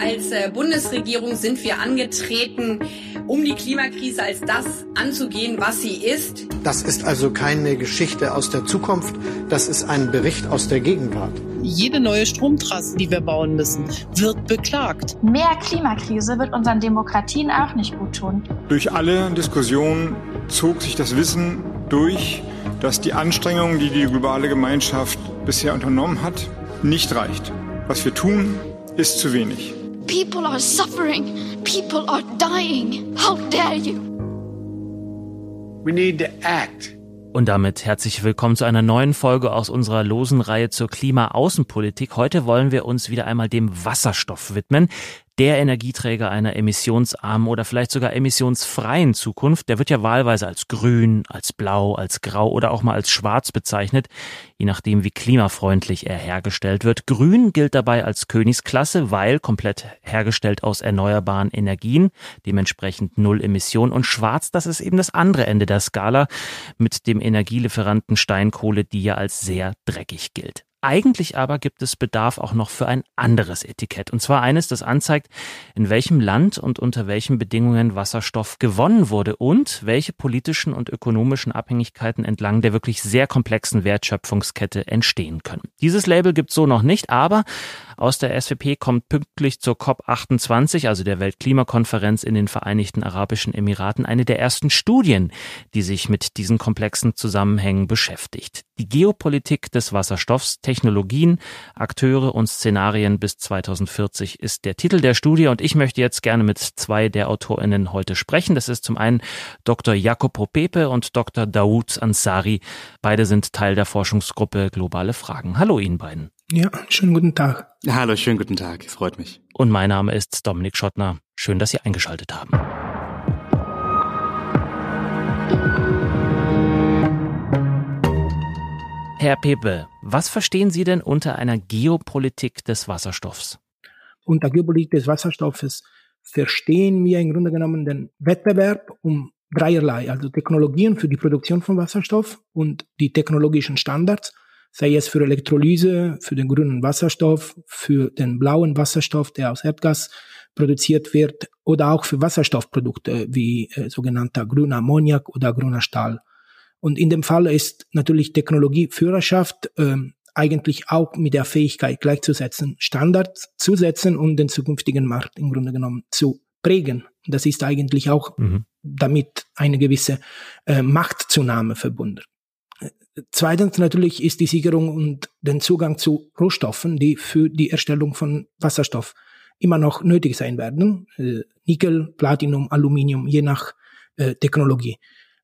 Als äh, Bundesregierung sind wir angetreten, um die Klimakrise als das anzugehen, was sie ist. Das ist also keine Geschichte aus der Zukunft, das ist ein Bericht aus der Gegenwart. Jede neue Stromtrasse, die wir bauen müssen, wird beklagt. Mehr Klimakrise wird unseren Demokratien auch nicht gut tun. Durch alle Diskussionen zog sich das Wissen durch, dass die Anstrengungen, die die globale Gemeinschaft bisher unternommen hat, nicht reicht. Was wir tun, ist zu wenig. People are suffering. People are dying. How dare you? We need to act. Und damit herzlich willkommen zu einer neuen Folge aus unserer losen Reihe zur Klimaaußenpolitik. Heute wollen wir uns wieder einmal dem Wasserstoff widmen der Energieträger einer emissionsarmen oder vielleicht sogar emissionsfreien Zukunft, der wird ja wahlweise als grün, als blau, als grau oder auch mal als schwarz bezeichnet, je nachdem wie klimafreundlich er hergestellt wird. Grün gilt dabei als Königsklasse, weil komplett hergestellt aus erneuerbaren Energien, dementsprechend null Emission und schwarz, das ist eben das andere Ende der Skala mit dem Energielieferanten Steinkohle, die ja als sehr dreckig gilt. Eigentlich aber gibt es Bedarf auch noch für ein anderes Etikett. Und zwar eines, das anzeigt, in welchem Land und unter welchen Bedingungen Wasserstoff gewonnen wurde und welche politischen und ökonomischen Abhängigkeiten entlang der wirklich sehr komplexen Wertschöpfungskette entstehen können. Dieses Label gibt es so noch nicht, aber aus der SWP kommt pünktlich zur COP28, also der Weltklimakonferenz in den Vereinigten Arabischen Emiraten, eine der ersten Studien, die sich mit diesen komplexen Zusammenhängen beschäftigt. Die Geopolitik des Wasserstoffs, Technologien, Akteure und Szenarien bis 2040 ist der Titel der Studie und ich möchte jetzt gerne mit zwei der AutorInnen heute sprechen. Das ist zum einen Dr. Jacopo Pepe und Dr. Daoud Ansari. Beide sind Teil der Forschungsgruppe Globale Fragen. Hallo Ihnen beiden. Ja, schönen guten Tag. Hallo, schönen guten Tag. Freut mich. Und mein Name ist Dominik Schottner. Schön, dass Sie eingeschaltet haben. Herr Pepe, was verstehen Sie denn unter einer Geopolitik des Wasserstoffs? Unter Geopolitik des Wasserstoffes verstehen wir im Grunde genommen den Wettbewerb um dreierlei, also Technologien für die Produktion von Wasserstoff und die technologischen Standards sei es für Elektrolyse, für den grünen Wasserstoff, für den blauen Wasserstoff, der aus Erdgas produziert wird, oder auch für Wasserstoffprodukte wie äh, sogenannter grüner Ammoniak oder grüner Stahl. Und in dem Fall ist natürlich Technologieführerschaft äh, eigentlich auch mit der Fähigkeit gleichzusetzen, Standards zu setzen und den zukünftigen Markt im Grunde genommen zu prägen. Das ist eigentlich auch mhm. damit eine gewisse äh, Machtzunahme verbunden. Zweitens natürlich ist die Sicherung und den Zugang zu Rohstoffen, die für die Erstellung von Wasserstoff immer noch nötig sein werden. Äh, Nickel, Platinum, Aluminium, je nach äh, Technologie.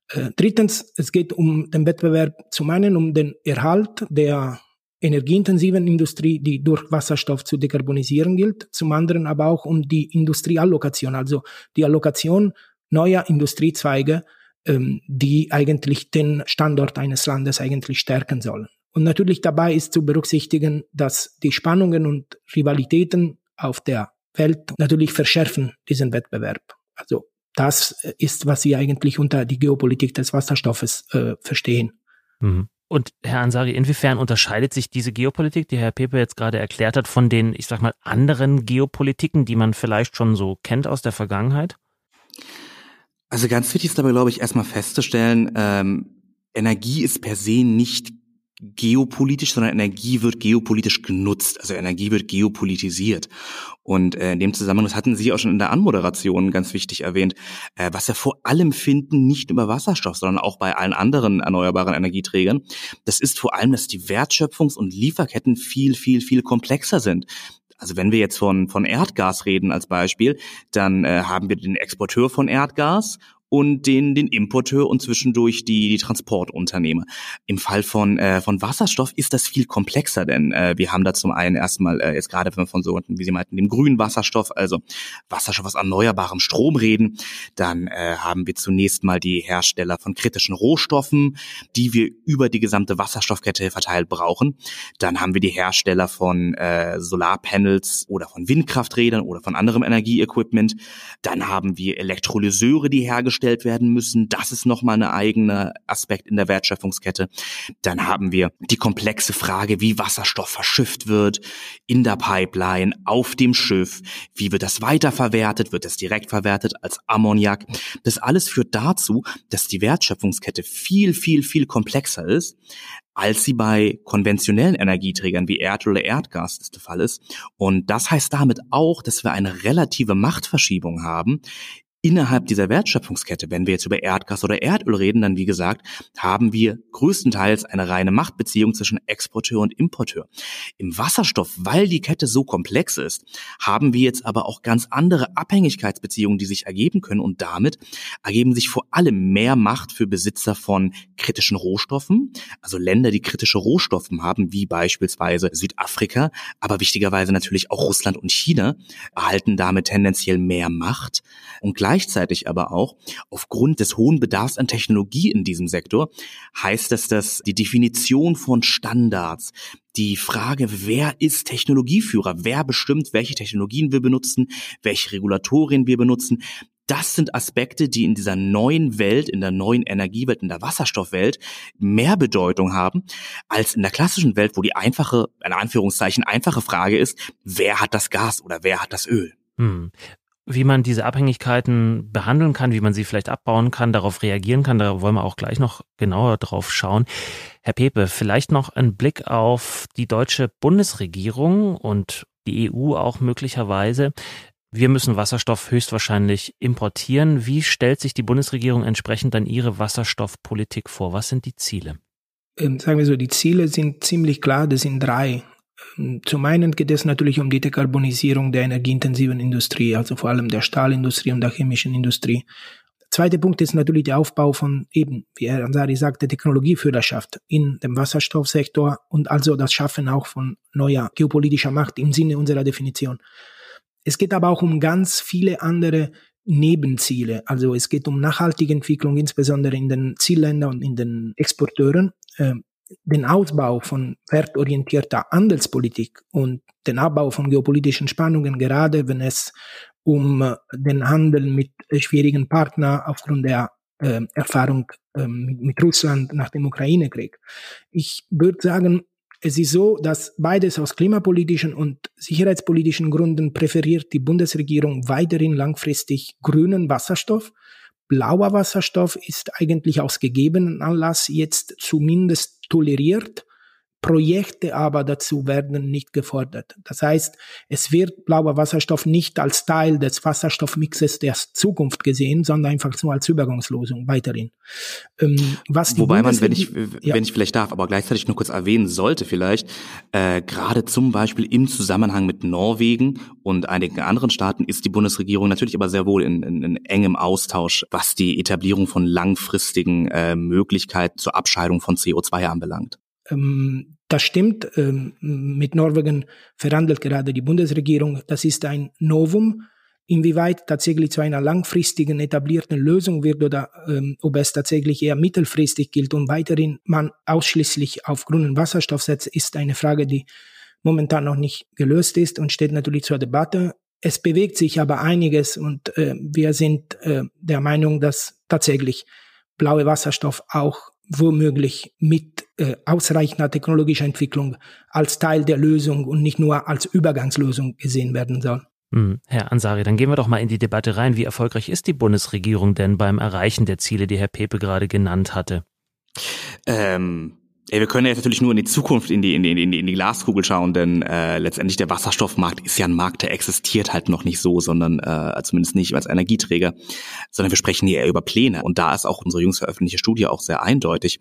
Äh, drittens, es geht um den Wettbewerb zum einen um den Erhalt der energieintensiven Industrie, die durch Wasserstoff zu dekarbonisieren gilt, zum anderen aber auch um die Industrieallokation, also die Allokation neuer Industriezweige ähm, die eigentlich den Standort eines Landes eigentlich stärken sollen. Und natürlich dabei ist zu berücksichtigen, dass die Spannungen und Rivalitäten auf der Welt natürlich verschärfen diesen Wettbewerb. Also das ist, was Sie eigentlich unter die Geopolitik des Wasserstoffes äh, verstehen. Mhm. Und Herr Ansari, inwiefern unterscheidet sich diese Geopolitik, die Herr Pepe jetzt gerade erklärt hat, von den, ich sag mal, anderen Geopolitiken, die man vielleicht schon so kennt aus der Vergangenheit? Also ganz wichtig ist dabei, glaube ich, erstmal festzustellen, ähm, Energie ist per se nicht geopolitisch, sondern Energie wird geopolitisch genutzt. Also Energie wird geopolitisiert. Und äh, in dem Zusammenhang, das hatten Sie auch schon in der Anmoderation ganz wichtig erwähnt, äh, was wir vor allem finden, nicht über Wasserstoff, sondern auch bei allen anderen erneuerbaren Energieträgern, das ist vor allem, dass die Wertschöpfungs- und Lieferketten viel, viel, viel komplexer sind. Also wenn wir jetzt von, von Erdgas reden als Beispiel, dann äh, haben wir den Exporteur von Erdgas und den, den Importeur und zwischendurch die, die Transportunternehmer. Im Fall von, äh, von Wasserstoff ist das viel komplexer, denn äh, wir haben da zum einen erstmal äh, jetzt gerade, wenn wir von so, wie Sie meinten, dem grünen Wasserstoff, also Wasserstoff aus erneuerbarem Strom reden, dann äh, haben wir zunächst mal die Hersteller von kritischen Rohstoffen, die wir über die gesamte Wasserstoffkette verteilt brauchen. Dann haben wir die Hersteller von äh, Solarpanels oder von Windkrafträdern oder von anderem Energieequipment. Dann haben wir Elektrolyseure, die hergestellt hergestellt werden müssen. Das ist nochmal ein eigener Aspekt in der Wertschöpfungskette. Dann haben wir die komplexe Frage, wie Wasserstoff verschifft wird in der Pipeline, auf dem Schiff. Wie wird das weiterverwertet? Wird das direkt verwertet als Ammoniak? Das alles führt dazu, dass die Wertschöpfungskette viel, viel, viel komplexer ist, als sie bei konventionellen Energieträgern wie Erdöl oder Erdgas der Fall ist. Und das heißt damit auch, dass wir eine relative Machtverschiebung haben innerhalb dieser Wertschöpfungskette, wenn wir jetzt über Erdgas oder Erdöl reden, dann wie gesagt, haben wir größtenteils eine reine Machtbeziehung zwischen Exporteur und Importeur. Im Wasserstoff, weil die Kette so komplex ist, haben wir jetzt aber auch ganz andere Abhängigkeitsbeziehungen, die sich ergeben können und damit ergeben sich vor allem mehr Macht für Besitzer von kritischen Rohstoffen, also Länder, die kritische Rohstoffe haben, wie beispielsweise Südafrika, aber wichtigerweise natürlich auch Russland und China, erhalten damit tendenziell mehr Macht und gleich Gleichzeitig aber auch, aufgrund des hohen Bedarfs an Technologie in diesem Sektor, heißt es, dass die Definition von Standards, die Frage, wer ist Technologieführer, wer bestimmt, welche Technologien wir benutzen, welche Regulatorien wir benutzen, das sind Aspekte, die in dieser neuen Welt, in der neuen Energiewelt, in der Wasserstoffwelt mehr Bedeutung haben als in der klassischen Welt, wo die einfache, in Anführungszeichen, einfache Frage ist, wer hat das Gas oder wer hat das Öl? Hm wie man diese Abhängigkeiten behandeln kann, wie man sie vielleicht abbauen kann, darauf reagieren kann. Da wollen wir auch gleich noch genauer drauf schauen. Herr Pepe, vielleicht noch ein Blick auf die deutsche Bundesregierung und die EU auch möglicherweise. Wir müssen Wasserstoff höchstwahrscheinlich importieren. Wie stellt sich die Bundesregierung entsprechend dann ihre Wasserstoffpolitik vor? Was sind die Ziele? Ähm, sagen wir so, die Ziele sind ziemlich klar. Das sind drei. Zum einen geht es natürlich um die Dekarbonisierung der energieintensiven Industrie, also vor allem der Stahlindustrie und der chemischen Industrie. Der zweite Punkt ist natürlich der Aufbau von eben, wie Herr Ansari sagte, Technologieführerschaft in dem Wasserstoffsektor und also das Schaffen auch von neuer geopolitischer Macht im Sinne unserer Definition. Es geht aber auch um ganz viele andere Nebenziele. Also es geht um nachhaltige Entwicklung, insbesondere in den Zielländern und in den Exporteuren. Den Ausbau von wertorientierter Handelspolitik und den Abbau von geopolitischen Spannungen, gerade wenn es um äh, den Handel mit äh, schwierigen Partnern aufgrund der äh, Erfahrung äh, mit, Russland nach dem Ukraine-Krieg. Ich würde sagen, es ist so, dass beides aus klimapolitischen und sicherheitspolitischen Gründen präferiert die Bundesregierung weiterhin langfristig grünen Wasserstoff blauer Wasserstoff ist eigentlich aus gegebenen Anlass jetzt zumindest toleriert Projekte aber dazu werden nicht gefordert. Das heißt, es wird blauer Wasserstoff nicht als Teil des Wasserstoffmixes der Zukunft gesehen, sondern einfach nur als Übergangslösung weiterhin. Ähm, was Wobei man, wenn ich, ja. wenn ich vielleicht darf, aber gleichzeitig nur kurz erwähnen sollte vielleicht, äh, gerade zum Beispiel im Zusammenhang mit Norwegen und einigen anderen Staaten ist die Bundesregierung natürlich aber sehr wohl in, in, in engem Austausch, was die Etablierung von langfristigen äh, Möglichkeiten zur Abscheidung von CO2 anbelangt. Ähm, das stimmt. Ähm, mit Norwegen verhandelt gerade die Bundesregierung. Das ist ein Novum. Inwieweit tatsächlich zu einer langfristigen etablierten Lösung wird oder ähm, ob es tatsächlich eher mittelfristig gilt und weiterhin man ausschließlich auf grünen Wasserstoff setzt, ist eine Frage, die momentan noch nicht gelöst ist und steht natürlich zur Debatte. Es bewegt sich aber einiges und äh, wir sind äh, der Meinung, dass tatsächlich blaue Wasserstoff auch womöglich mit äh, ausreichender technologischer Entwicklung als Teil der Lösung und nicht nur als Übergangslösung gesehen werden soll. Hm, Herr Ansari, dann gehen wir doch mal in die Debatte rein. Wie erfolgreich ist die Bundesregierung denn beim Erreichen der Ziele, die Herr Pepe gerade genannt hatte? Ähm, Ey, wir können ja jetzt natürlich nur in die Zukunft, in die, in die, in die, in die Glaskugel schauen, denn äh, letztendlich der Wasserstoffmarkt ist ja ein Markt, der existiert halt noch nicht so, sondern äh, zumindest nicht als Energieträger, sondern wir sprechen hier eher über Pläne. Und da ist auch unsere jüngst veröffentlichte Studie auch sehr eindeutig.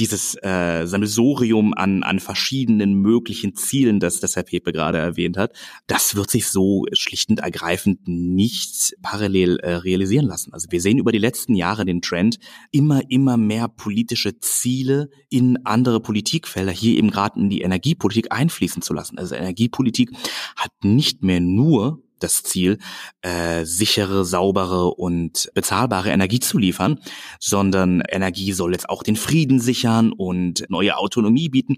Dieses äh, Sammelsurium an, an verschiedenen möglichen Zielen, das, das Herr Pepe gerade erwähnt hat, das wird sich so schlicht und ergreifend nicht parallel äh, realisieren lassen. Also wir sehen über die letzten Jahre den Trend, immer, immer mehr politische Ziele in andere Politikfelder hier eben gerade in die Energiepolitik einfließen zu lassen. Also Energiepolitik hat nicht mehr nur das Ziel, äh, sichere, saubere und bezahlbare Energie zu liefern, sondern Energie soll jetzt auch den Frieden sichern und neue Autonomie bieten.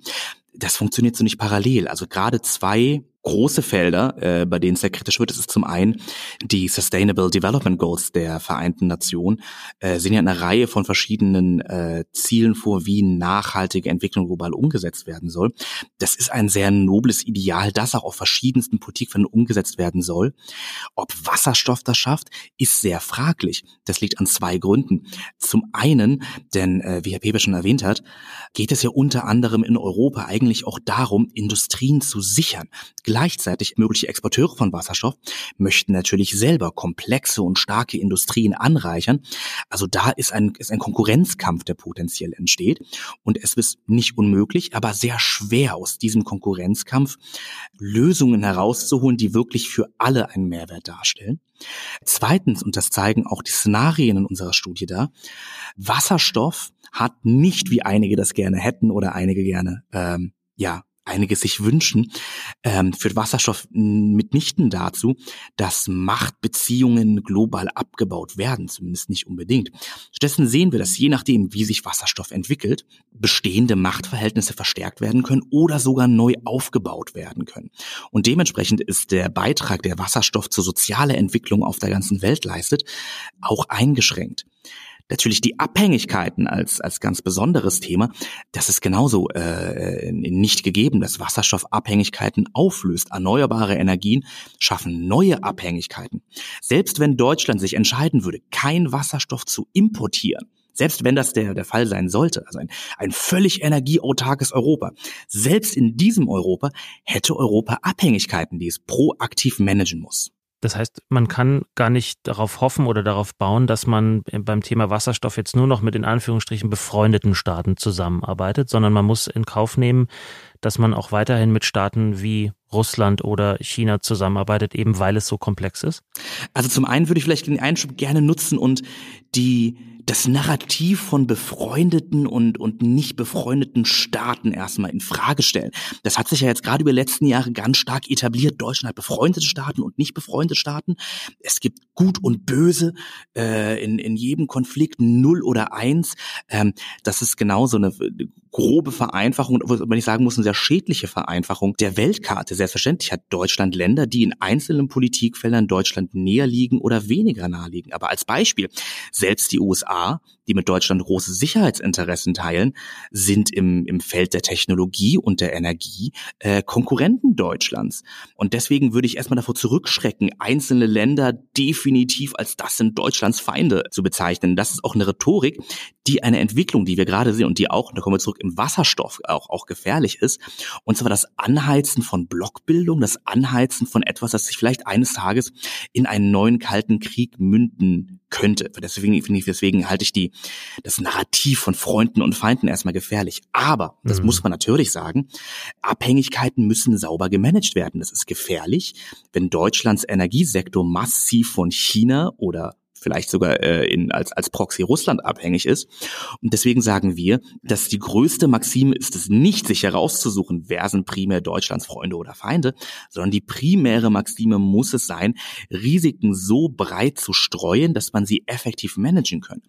Das funktioniert so nicht parallel. Also gerade zwei große Felder, äh, bei denen es sehr kritisch wird. Das ist zum einen die Sustainable Development Goals der Vereinten Nationen, äh, sind ja eine Reihe von verschiedenen äh, Zielen vor, wie nachhaltige Entwicklung global umgesetzt werden soll. Das ist ein sehr nobles Ideal, das auch auf verschiedensten Politikfeldern umgesetzt werden soll. Ob Wasserstoff das schafft, ist sehr fraglich. Das liegt an zwei Gründen. Zum einen, denn äh, wie Herr Pepe schon erwähnt hat, geht es ja unter anderem in Europa eigentlich auch darum, Industrien zu sichern. Gleichzeitig mögliche Exporteure von Wasserstoff möchten natürlich selber komplexe und starke Industrien anreichern. Also da ist ein, ist ein Konkurrenzkampf, der potenziell entsteht. Und es ist nicht unmöglich, aber sehr schwer aus diesem Konkurrenzkampf Lösungen herauszuholen, die wirklich für alle einen Mehrwert darstellen. Zweitens, und das zeigen auch die Szenarien in unserer Studie da, Wasserstoff hat nicht, wie einige das gerne hätten oder einige gerne ähm, ja einige sich wünschen, ähm, führt Wasserstoff mitnichten dazu, dass Machtbeziehungen global abgebaut werden, zumindest nicht unbedingt. Stattdessen sehen wir, dass je nachdem, wie sich Wasserstoff entwickelt, bestehende Machtverhältnisse verstärkt werden können oder sogar neu aufgebaut werden können. Und dementsprechend ist der Beitrag, der Wasserstoff zur sozialen Entwicklung auf der ganzen Welt leistet, auch eingeschränkt. Natürlich die Abhängigkeiten als, als ganz besonderes Thema, das ist genauso äh, nicht gegeben, dass Wasserstoff Abhängigkeiten auflöst. Erneuerbare Energien schaffen neue Abhängigkeiten. Selbst wenn Deutschland sich entscheiden würde, kein Wasserstoff zu importieren, selbst wenn das der, der Fall sein sollte, also ein, ein völlig energieautarkes Europa, selbst in diesem Europa hätte Europa Abhängigkeiten, die es proaktiv managen muss. Das heißt, man kann gar nicht darauf hoffen oder darauf bauen, dass man beim Thema Wasserstoff jetzt nur noch mit in Anführungsstrichen befreundeten Staaten zusammenarbeitet, sondern man muss in Kauf nehmen, dass man auch weiterhin mit Staaten wie Russland oder China zusammenarbeitet, eben weil es so komplex ist? Also zum einen würde ich vielleicht den Einschub gerne nutzen und die das Narrativ von befreundeten und, und nicht befreundeten Staaten erstmal in Frage stellen. Das hat sich ja jetzt gerade über die letzten Jahre ganz stark etabliert. Deutschland hat befreundete Staaten und nicht befreundete Staaten. Es gibt Gut und Böse äh, in, in jedem Konflikt, null oder eins. Ähm, das ist genau so eine grobe Vereinfachung, wenn ich sagen muss, eine sehr schädliche Vereinfachung der Weltkarte. Selbstverständlich hat Deutschland Länder, die in einzelnen Politikfeldern Deutschland näher liegen oder weniger nahe liegen. Aber als Beispiel, selbst die USA, die mit Deutschland große Sicherheitsinteressen teilen, sind im, im Feld der Technologie und der Energie äh, Konkurrenten Deutschlands. Und deswegen würde ich erstmal davor zurückschrecken, einzelne Länder definitiv als das sind Deutschlands Feinde zu bezeichnen. Das ist auch eine Rhetorik, die eine Entwicklung, die wir gerade sehen und die auch, da kommen wir zurück, im Wasserstoff auch, auch gefährlich ist. Und zwar das Anheizen von Blockbildung, das Anheizen von etwas, das sich vielleicht eines Tages in einen neuen kalten Krieg münden könnte. Deswegen, deswegen halte ich die, das Narrativ von Freunden und Feinden erstmal gefährlich. Aber, das mhm. muss man natürlich sagen, Abhängigkeiten müssen sauber gemanagt werden. Das ist gefährlich, wenn Deutschlands Energiesektor massiv von China oder vielleicht sogar äh, in, als, als Proxy Russland abhängig ist. Und deswegen sagen wir, dass die größte Maxime ist es nicht, sich herauszusuchen, wer sind primär Deutschlands Freunde oder Feinde, sondern die primäre Maxime muss es sein, Risiken so breit zu streuen, dass man sie effektiv managen kann.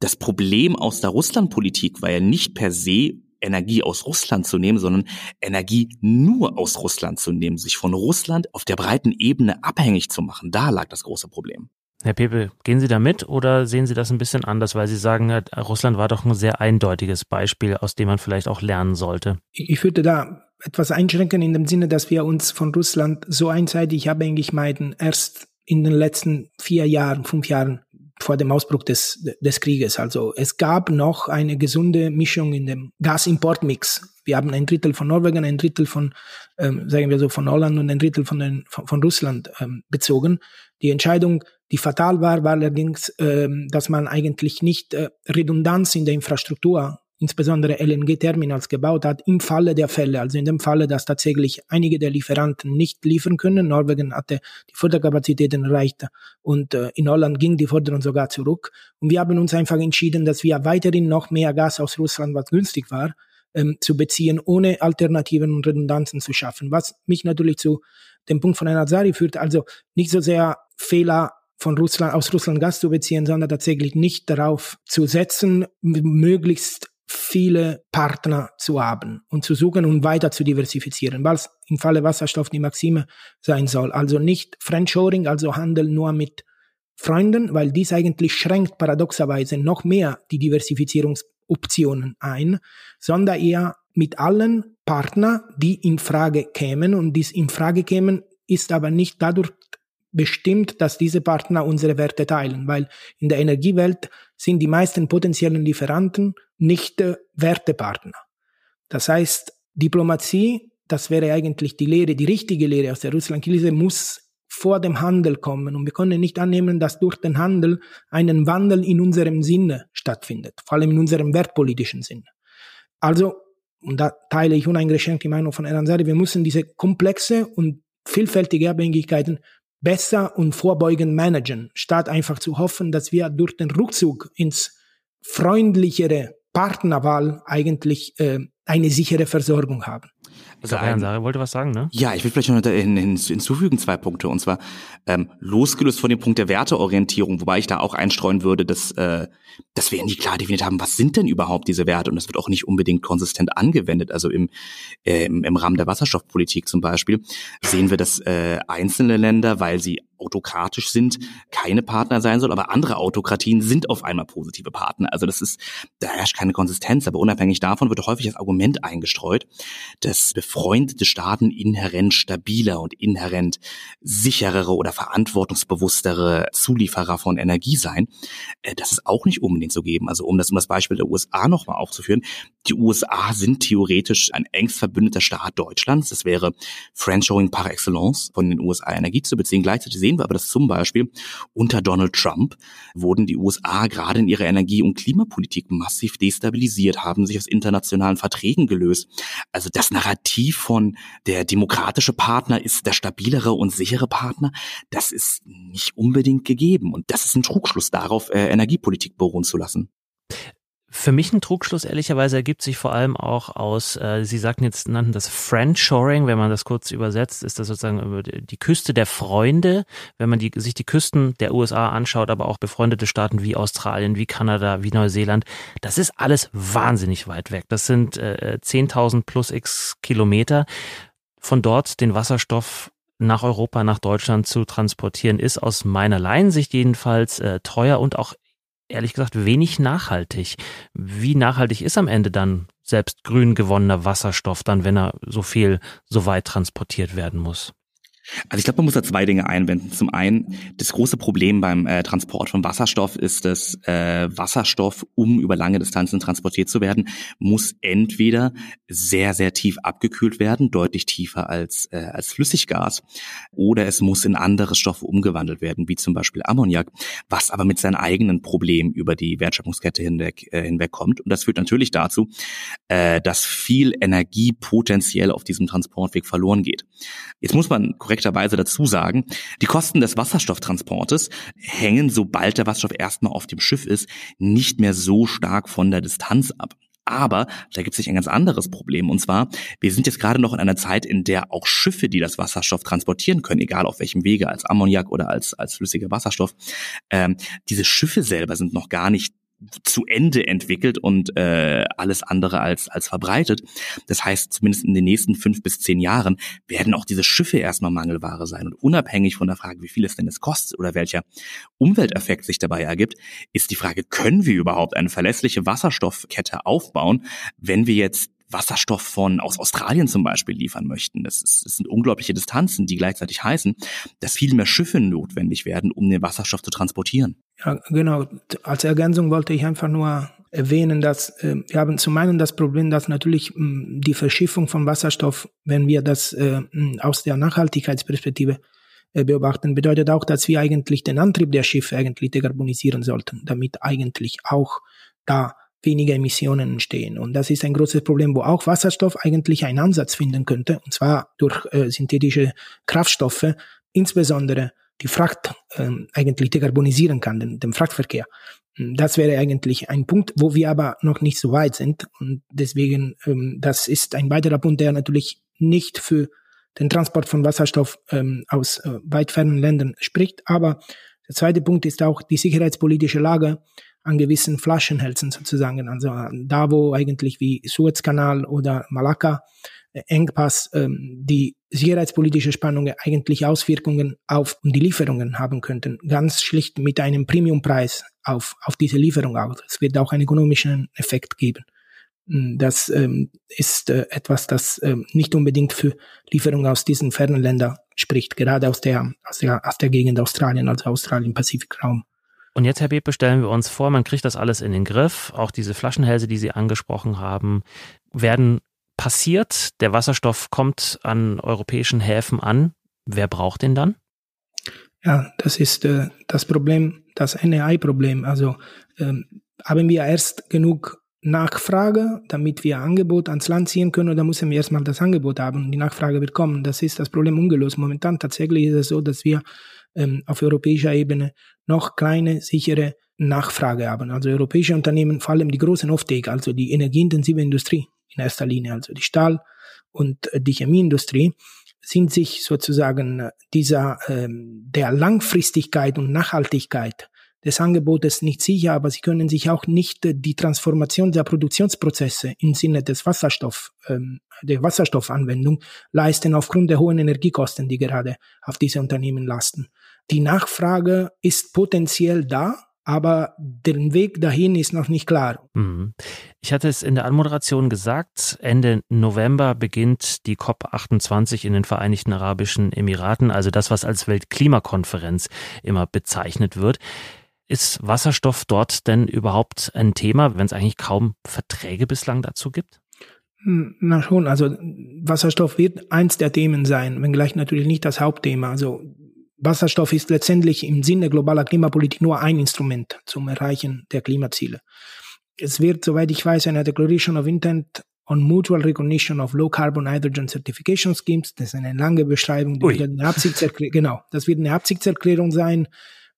Das Problem aus der Russlandpolitik war ja nicht per se Energie aus Russland zu nehmen, sondern Energie nur aus Russland zu nehmen, sich von Russland auf der breiten Ebene abhängig zu machen. Da lag das große Problem. Herr Pepe, gehen Sie da mit oder sehen Sie das ein bisschen anders, weil Sie sagen, Russland war doch ein sehr eindeutiges Beispiel, aus dem man vielleicht auch lernen sollte? Ich würde da etwas einschränken in dem Sinne, dass wir uns von Russland so einseitig abhängig meiden, erst in den letzten vier Jahren, fünf Jahren vor dem Ausbruch des, des Krieges. Also es gab noch eine gesunde Mischung in dem Gasimportmix. Wir haben ein Drittel von Norwegen, ein Drittel von, ähm, sagen wir so, von Holland und ein Drittel von, den, von, von Russland ähm, bezogen. Die Entscheidung die fatal war, war allerdings, äh, dass man eigentlich nicht äh, Redundanz in der Infrastruktur, insbesondere LNG-Terminals, gebaut hat, im Falle der Fälle. Also in dem Falle, dass tatsächlich einige der Lieferanten nicht liefern können. Norwegen hatte die Förderkapazitäten erreicht und äh, in Holland ging die Förderung sogar zurück. Und wir haben uns einfach entschieden, dass wir weiterhin noch mehr Gas aus Russland, was günstig war, ähm, zu beziehen, ohne Alternativen und Redundanzen zu schaffen. Was mich natürlich zu dem Punkt von Herrn Azari führt, also nicht so sehr Fehler von Russland, aus Russland Gas zu beziehen, sondern tatsächlich nicht darauf zu setzen, möglichst viele Partner zu haben und zu suchen und weiter zu diversifizieren, was im Falle Wasserstoff die Maxime sein soll. Also nicht Friendshoring, also Handel nur mit Freunden, weil dies eigentlich schränkt paradoxerweise noch mehr die Diversifizierungsoptionen ein, sondern eher mit allen Partnern, die in Frage kämen und dies in Frage kämen, ist aber nicht dadurch bestimmt, dass diese Partner unsere Werte teilen, weil in der Energiewelt sind die meisten potenziellen Lieferanten nicht äh, Wertepartner. Das heißt, Diplomatie, das wäre eigentlich die Lehre, die richtige Lehre aus der Russland-Krise, muss vor dem Handel kommen. Und wir können nicht annehmen, dass durch den Handel einen Wandel in unserem Sinne stattfindet, vor allem in unserem wertpolitischen Sinne. Also, und da teile ich uneingeschränkt die Meinung von Eransari, wir müssen diese komplexe und vielfältige Abhängigkeiten besser und vorbeugend managen, statt einfach zu hoffen, dass wir durch den Rückzug ins freundlichere Partnerwahl eigentlich äh, eine sichere Versorgung haben. Also ein, Sarah wollte was sagen, ne? Ja, ich will vielleicht noch hinzufügen zwei Punkte. Und zwar ähm, losgelöst von dem Punkt der Werteorientierung, wobei ich da auch einstreuen würde, dass, äh, dass wir nie klar definiert haben, was sind denn überhaupt diese Werte? Und das wird auch nicht unbedingt konsistent angewendet. Also im, äh, im Rahmen der Wasserstoffpolitik zum Beispiel sehen wir, dass äh, einzelne Länder, weil sie autokratisch sind, keine Partner sein soll, aber andere Autokratien sind auf einmal positive Partner. Also das ist, da herrscht keine Konsistenz, aber unabhängig davon wird häufig das Argument eingestreut, dass befreundete Staaten inhärent stabiler und inhärent sicherere oder verantwortungsbewusstere Zulieferer von Energie seien. Äh, das ist auch nicht unbedingt so geben. Also um das, um das Beispiel der USA nochmal aufzuführen, die USA sind theoretisch ein engst verbündeter Staat Deutschlands. Das wäre Friendshoring par excellence von den USA Energie zu beziehen. Gleichzeitig sehen wir aber, dass zum Beispiel unter Donald Trump wurden die USA gerade in ihrer Energie- und Klimapolitik massiv destabilisiert, haben sich aus internationalen Verträgen gelöst. Also das Narrativ von der demokratische Partner ist der stabilere und sichere Partner, das ist nicht unbedingt gegeben. Und das ist ein Trugschluss darauf, äh, Energiepolitik beruhen zu lassen. Für mich ein Trugschluss ehrlicherweise ergibt sich vor allem auch aus, äh, Sie sagten jetzt, nannten das Friendshoring, wenn man das kurz übersetzt, ist das sozusagen über die Küste der Freunde, wenn man die, sich die Küsten der USA anschaut, aber auch befreundete Staaten wie Australien, wie Kanada, wie Neuseeland, das ist alles wahnsinnig weit weg. Das sind äh, 10.000 plus x Kilometer. Von dort den Wasserstoff nach Europa, nach Deutschland zu transportieren, ist aus meiner Laiensicht jedenfalls äh, teuer und auch ehrlich gesagt wenig nachhaltig. Wie nachhaltig ist am Ende dann selbst grün gewonnener Wasserstoff dann, wenn er so viel so weit transportiert werden muss? Also ich glaube, man muss da zwei Dinge einwenden. Zum einen, das große Problem beim äh, Transport von Wasserstoff ist, dass äh, Wasserstoff, um über lange Distanzen transportiert zu werden, muss entweder sehr, sehr tief abgekühlt werden, deutlich tiefer als, äh, als Flüssiggas, oder es muss in andere Stoffe umgewandelt werden, wie zum Beispiel Ammoniak, was aber mit seinen eigenen Problemen über die Wertschöpfungskette hinweg, äh, hinweg kommt. Und das führt natürlich dazu, äh, dass viel Energie potenziell auf diesem Transportweg verloren geht. Jetzt muss man korrekterweise dazu sagen, die Kosten des Wasserstofftransportes hängen, sobald der Wasserstoff erstmal auf dem Schiff ist, nicht mehr so stark von der Distanz ab. Aber da gibt es sich ein ganz anderes Problem. Und zwar, wir sind jetzt gerade noch in einer Zeit, in der auch Schiffe, die das Wasserstoff transportieren können, egal auf welchem Wege, als Ammoniak oder als, als flüssiger Wasserstoff, ähm, diese Schiffe selber sind noch gar nicht zu Ende entwickelt und äh, alles andere als, als verbreitet. Das heißt, zumindest in den nächsten fünf bis zehn Jahren werden auch diese Schiffe erstmal Mangelware sein. Und unabhängig von der Frage, wie viel es denn es kostet oder welcher Umwelteffekt sich dabei ergibt, ist die Frage, können wir überhaupt eine verlässliche Wasserstoffkette aufbauen, wenn wir jetzt Wasserstoff von aus Australien zum Beispiel liefern möchten. Das, ist, das sind unglaubliche Distanzen, die gleichzeitig heißen, dass viel mehr Schiffe notwendig werden, um den Wasserstoff zu transportieren. Ja, genau. Als Ergänzung wollte ich einfach nur erwähnen, dass äh, wir haben zum einen das Problem, dass natürlich mh, die Verschiffung von Wasserstoff, wenn wir das äh, aus der Nachhaltigkeitsperspektive äh, beobachten, bedeutet auch, dass wir eigentlich den Antrieb der Schiffe eigentlich dekarbonisieren sollten, damit eigentlich auch da weniger Emissionen entstehen. Und das ist ein großes Problem, wo auch Wasserstoff eigentlich einen Ansatz finden könnte, und zwar durch äh, synthetische Kraftstoffe, insbesondere die Fracht äh, eigentlich dekarbonisieren kann, den, den Frachtverkehr. Das wäre eigentlich ein Punkt, wo wir aber noch nicht so weit sind. Und deswegen, ähm, das ist ein weiterer Punkt, der natürlich nicht für den Transport von Wasserstoff ähm, aus äh, weit fernen Ländern spricht. Aber der zweite Punkt ist auch die sicherheitspolitische Lage an gewissen Flaschenhälsen sozusagen. Also da, wo eigentlich wie Suezkanal oder Malakka äh, Engpass ähm, die sicherheitspolitische Spannungen eigentlich Auswirkungen auf die Lieferungen haben könnten. Ganz schlicht mit einem Premiumpreis auf, auf diese Lieferung auch. Es wird auch einen ökonomischen Effekt geben. Hm, das ähm, ist äh, etwas, das ähm, nicht unbedingt für Lieferungen aus diesen fernen Ländern spricht, gerade aus der, aus der, aus der Gegend Australien, also Australien-Pazifik-Raum. Und jetzt, Herr Bepe, stellen wir uns vor, man kriegt das alles in den Griff. Auch diese Flaschenhälse, die Sie angesprochen haben, werden passiert. Der Wasserstoff kommt an europäischen Häfen an. Wer braucht den dann? Ja, das ist äh, das Problem, das NEI-Problem. Also ähm, haben wir erst genug Nachfrage, damit wir Angebot ans Land ziehen können, oder müssen wir erstmal das Angebot haben. Die Nachfrage wird kommen. Das ist das Problem ungelöst. Momentan tatsächlich ist es so, dass wir ähm, auf europäischer Ebene noch kleine, sichere Nachfrage haben. Also europäische Unternehmen, vor allem die großen Offtake, also die energieintensive Industrie in erster Linie, also die Stahl- und die Chemieindustrie, sind sich sozusagen dieser ähm, der Langfristigkeit und Nachhaltigkeit des Angebotes nicht sicher, aber sie können sich auch nicht die Transformation der Produktionsprozesse im Sinne des Wasserstoff, ähm, der Wasserstoffanwendung leisten aufgrund der hohen Energiekosten, die gerade auf diese Unternehmen lasten. Die Nachfrage ist potenziell da, aber der Weg dahin ist noch nicht klar. Mhm. Ich hatte es in der Anmoderation gesagt, Ende November beginnt die COP28 in den Vereinigten Arabischen Emiraten, also das, was als Weltklimakonferenz immer bezeichnet wird. Ist Wasserstoff dort denn überhaupt ein Thema, wenn es eigentlich kaum Verträge bislang dazu gibt? Hm, na schon, also Wasserstoff wird eins der Themen sein, wenngleich natürlich nicht das Hauptthema. Also Wasserstoff ist letztendlich im Sinne globaler Klimapolitik nur ein Instrument zum Erreichen der Klimaziele. Es wird, soweit ich weiß, eine Declaration of Intent on Mutual Recognition of Low Carbon Hydrogen Certification Schemes, das ist eine lange Beschreibung, die wird eine Absichtserklärung, genau, das wird eine Absichtserklärung sein,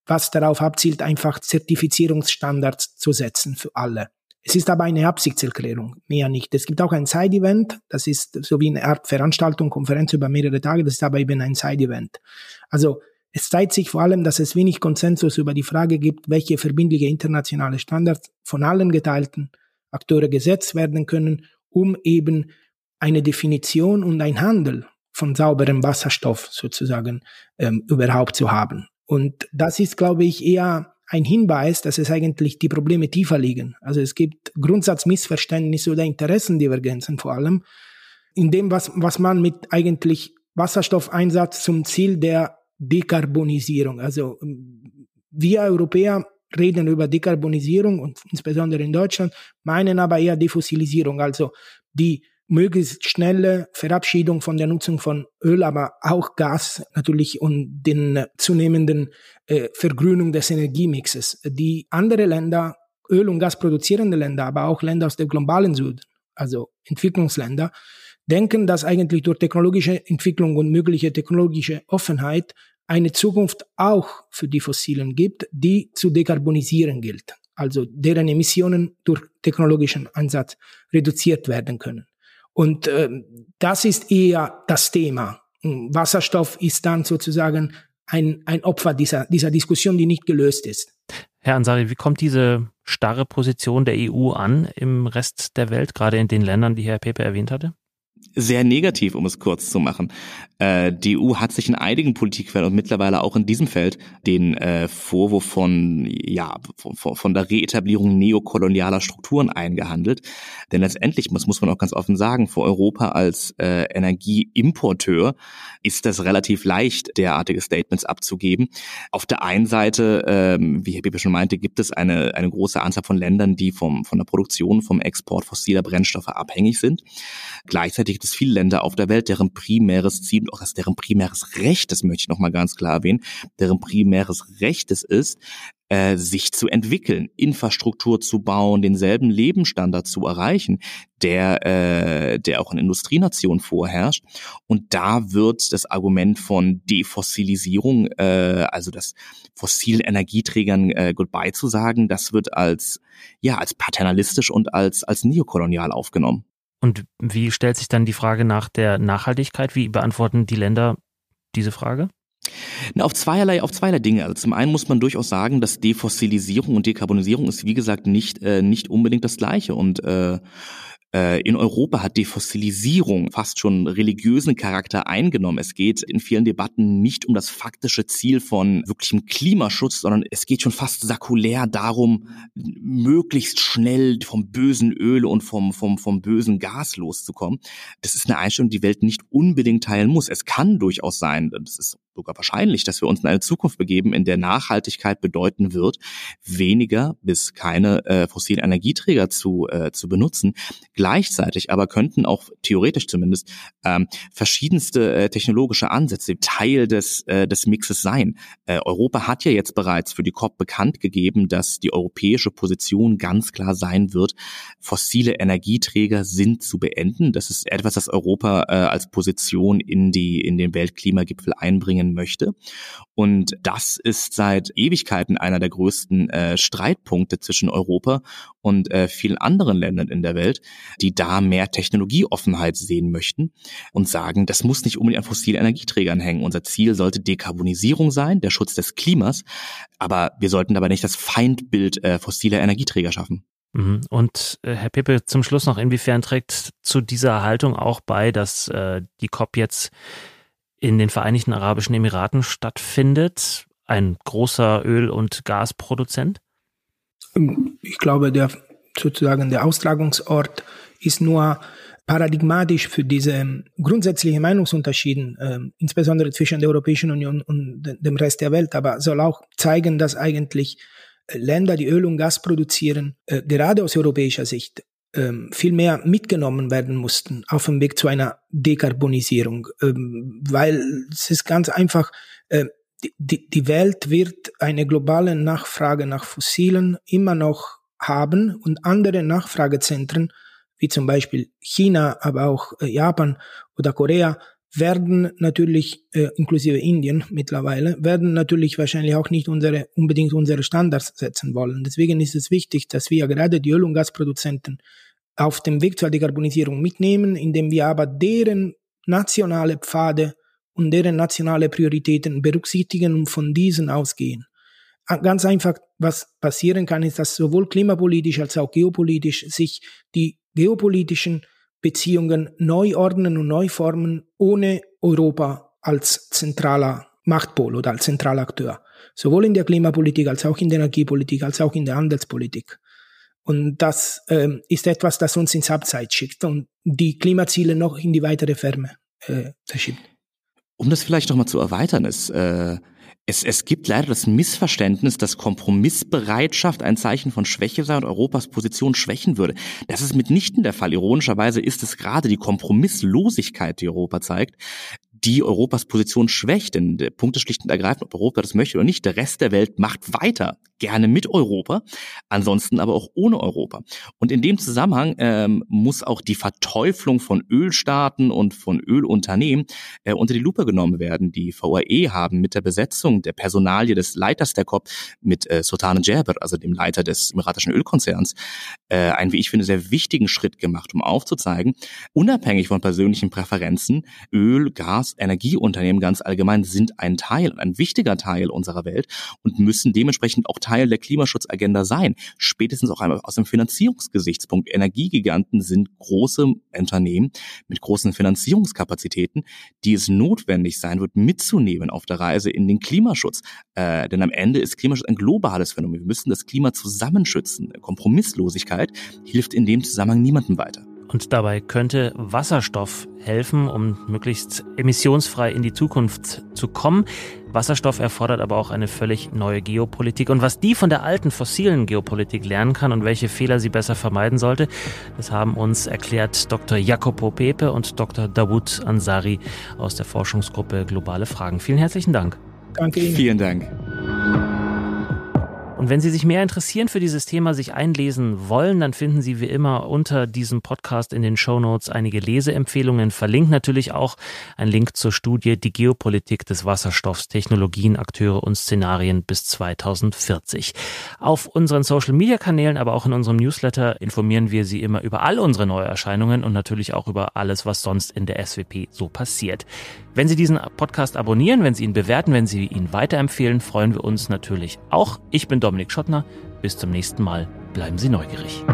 was darauf abzielt, einfach Zertifizierungsstandards zu setzen für alle. Es ist aber eine Absichtserklärung, mehr nicht. Es gibt auch ein Side-Event, das ist so wie eine Art Veranstaltung, Konferenz über mehrere Tage, das ist aber eben ein Side-Event. Also es zeigt sich vor allem, dass es wenig Konsensus über die Frage gibt, welche verbindliche internationale Standards von allen geteilten Akteure gesetzt werden können, um eben eine Definition und ein Handel von sauberem Wasserstoff sozusagen ähm, überhaupt zu haben. Und das ist, glaube ich, eher ein Hinweis, dass es eigentlich die Probleme tiefer liegen. Also es gibt Grundsatzmissverständnisse oder Interessendivergenzen vor allem in dem, was, was man mit eigentlich Wasserstoffeinsatz zum Ziel der Dekarbonisierung. Also wir Europäer reden über Dekarbonisierung und insbesondere in Deutschland, meinen aber eher Defossilisierung, also die möglichst schnelle Verabschiedung von der Nutzung von Öl, aber auch Gas natürlich und den zunehmenden äh, Vergrünung des Energiemixes. Die andere Länder, Öl- und Gas produzierende Länder, aber auch Länder aus dem globalen Süden, also Entwicklungsländer, denken, dass eigentlich durch technologische Entwicklung und mögliche technologische Offenheit eine Zukunft auch für die Fossilen gibt, die zu dekarbonisieren gilt, also deren Emissionen durch technologischen Ansatz reduziert werden können. Und äh, das ist eher das Thema. Wasserstoff ist dann sozusagen ein, ein Opfer dieser, dieser Diskussion, die nicht gelöst ist. Herr Ansari, wie kommt diese starre Position der EU an im Rest der Welt, gerade in den Ländern, die Herr Pepe erwähnt hatte? Sehr negativ, um es kurz zu machen. Äh, die EU hat sich in einigen Politikfeldern und mittlerweile auch in diesem Feld den äh, Vorwurf von, ja, von, von der Reetablierung neokolonialer Strukturen eingehandelt. Denn letztendlich muss, muss man auch ganz offen sagen, für Europa als äh, Energieimporteur ist das relativ leicht, derartige Statements abzugeben. Auf der einen Seite, ähm, wie Herr Biebe schon meinte, gibt es eine, eine große Anzahl von Ländern, die vom, von der Produktion, vom Export fossiler Brennstoffe abhängig sind. Gleichzeitig gibt es viele Länder auf der Welt, deren primäres Ziel auch das deren primäres Recht, das möchte ich nochmal ganz klar erwähnen, deren primäres Recht es ist, äh, sich zu entwickeln, Infrastruktur zu bauen, denselben Lebensstandard zu erreichen, der, äh, der auch in Industrienationen vorherrscht. Und da wird das Argument von Defossilisierung, äh, also das fossilen Energieträgern äh, Goodbye zu sagen, das wird als ja als paternalistisch und als als neokolonial aufgenommen. Und wie stellt sich dann die Frage nach der Nachhaltigkeit? Wie beantworten die Länder diese Frage? Na, auf zweierlei, auf zweierlei Dinge. Also zum einen muss man durchaus sagen, dass Defossilisierung und Dekarbonisierung ist, wie gesagt, nicht, äh, nicht unbedingt das Gleiche. Und äh, in Europa hat Defossilisierung fast schon religiösen Charakter eingenommen. Es geht in vielen Debatten nicht um das faktische Ziel von wirklichem Klimaschutz, sondern es geht schon fast sakulär darum, möglichst schnell vom bösen Öl und vom, vom, vom bösen Gas loszukommen. Das ist eine Einstellung, die die Welt nicht unbedingt teilen muss. Es kann durchaus sein, das ist sogar wahrscheinlich, dass wir uns in eine Zukunft begeben, in der Nachhaltigkeit bedeuten wird, weniger bis keine äh, fossilen Energieträger zu, äh, zu benutzen. Gleichzeitig aber könnten auch theoretisch zumindest ähm, verschiedenste äh, technologische Ansätze Teil des, äh, des Mixes sein. Äh, Europa hat ja jetzt bereits für die COP bekannt gegeben, dass die europäische Position ganz klar sein wird, fossile Energieträger sind zu beenden. Das ist etwas, das Europa äh, als Position in die in den Weltklimagipfel einbringen bringen möchte. Und das ist seit Ewigkeiten einer der größten äh, Streitpunkte zwischen Europa und äh, vielen anderen Ländern in der Welt, die da mehr Technologieoffenheit sehen möchten und sagen, das muss nicht unbedingt an fossilen Energieträgern hängen. Unser Ziel sollte Dekarbonisierung sein, der Schutz des Klimas, aber wir sollten dabei nicht das Feindbild äh, fossiler Energieträger schaffen. Mhm. Und äh, Herr Pepe, zum Schluss noch, inwiefern trägt zu dieser Haltung auch bei, dass äh, die COP jetzt in den Vereinigten Arabischen Emiraten stattfindet, ein großer Öl- und Gasproduzent? Ich glaube, der sozusagen der Austragungsort ist nur paradigmatisch für diese grundsätzlichen Meinungsunterschieden, äh, insbesondere zwischen der Europäischen Union und dem Rest der Welt, aber soll auch zeigen, dass eigentlich Länder, die Öl und Gas produzieren, äh, gerade aus europäischer Sicht ähm, viel mehr mitgenommen werden mussten auf dem Weg zu einer Dekarbonisierung, ähm, weil es ist ganz einfach, äh, die, die Welt wird eine globale Nachfrage nach Fossilen immer noch haben und andere Nachfragezentren, wie zum Beispiel China, aber auch äh, Japan oder Korea, werden natürlich, äh, inklusive Indien mittlerweile, werden natürlich wahrscheinlich auch nicht unsere, unbedingt unsere Standards setzen wollen. Deswegen ist es wichtig, dass wir gerade die Öl- und Gasproduzenten auf dem Weg zur Dekarbonisierung mitnehmen, indem wir aber deren nationale Pfade und deren nationale Prioritäten berücksichtigen und von diesen ausgehen. Ganz einfach, was passieren kann, ist, dass sowohl klimapolitisch als auch geopolitisch sich die geopolitischen Beziehungen neu ordnen und neu formen, ohne Europa als zentraler Machtpol oder als zentraler Akteur. Sowohl in der Klimapolitik als auch in der Energiepolitik als auch in der Handelspolitik. Und das ähm, ist etwas, das uns ins Abseits schickt und die Klimaziele noch in die weitere Ferne äh, verschiebt. Um das vielleicht nochmal zu erweitern, ist, äh, es, es gibt leider das Missverständnis, dass Kompromissbereitschaft ein Zeichen von Schwäche sei und Europas Position schwächen würde. Das ist mitnichten der Fall. Ironischerweise ist es gerade die Kompromisslosigkeit, die Europa zeigt, die Europas Position schwächt. Denn der Punkt ist schlicht und ergreifend, ob Europa das möchte oder nicht. Der Rest der Welt macht weiter, gerne mit Europa, ansonsten aber auch ohne Europa. Und in dem Zusammenhang ähm, muss auch die Verteuflung von Ölstaaten und von Ölunternehmen äh, unter die Lupe genommen werden. Die VAE haben mit der Besetzung der Personalie des Leiters der COP mit äh, Sultan Jaber, also dem Leiter des emiratischen Ölkonzerns, äh, einen, wie ich finde, sehr wichtigen Schritt gemacht, um aufzuzeigen, unabhängig von persönlichen Präferenzen, Öl, Gas, Energieunternehmen ganz allgemein sind ein Teil, ein wichtiger Teil unserer Welt und müssen dementsprechend auch Teil der Klimaschutzagenda sein. Spätestens auch einmal aus dem Finanzierungsgesichtspunkt. Energiegiganten sind große Unternehmen mit großen Finanzierungskapazitäten, die es notwendig sein wird, mitzunehmen auf der Reise in den Klimaschutz. Äh, denn am Ende ist Klimaschutz ein globales Phänomen. Wir müssen das Klima zusammenschützen. Kompromisslosigkeit hilft in dem Zusammenhang niemandem weiter. Und dabei könnte Wasserstoff helfen, um möglichst emissionsfrei in die Zukunft zu kommen. Wasserstoff erfordert aber auch eine völlig neue Geopolitik. Und was die von der alten fossilen Geopolitik lernen kann und welche Fehler sie besser vermeiden sollte, das haben uns erklärt Dr. Jacopo Pepe und Dr. Dawood Ansari aus der Forschungsgruppe Globale Fragen. Vielen herzlichen Dank. Danke Ihnen. Vielen Dank. Und wenn Sie sich mehr interessieren für dieses Thema, sich einlesen wollen, dann finden Sie wie immer unter diesem Podcast in den Show Notes einige Leseempfehlungen. Verlinkt natürlich auch ein Link zur Studie Die Geopolitik des Wasserstoffs, Technologien, Akteure und Szenarien bis 2040. Auf unseren Social Media Kanälen, aber auch in unserem Newsletter informieren wir Sie immer über all unsere Neuerscheinungen und natürlich auch über alles, was sonst in der SWP so passiert. Wenn Sie diesen Podcast abonnieren, wenn Sie ihn bewerten, wenn Sie ihn weiterempfehlen, freuen wir uns natürlich auch. Ich bin Dominik Schottner. Bis zum nächsten Mal. Bleiben Sie neugierig.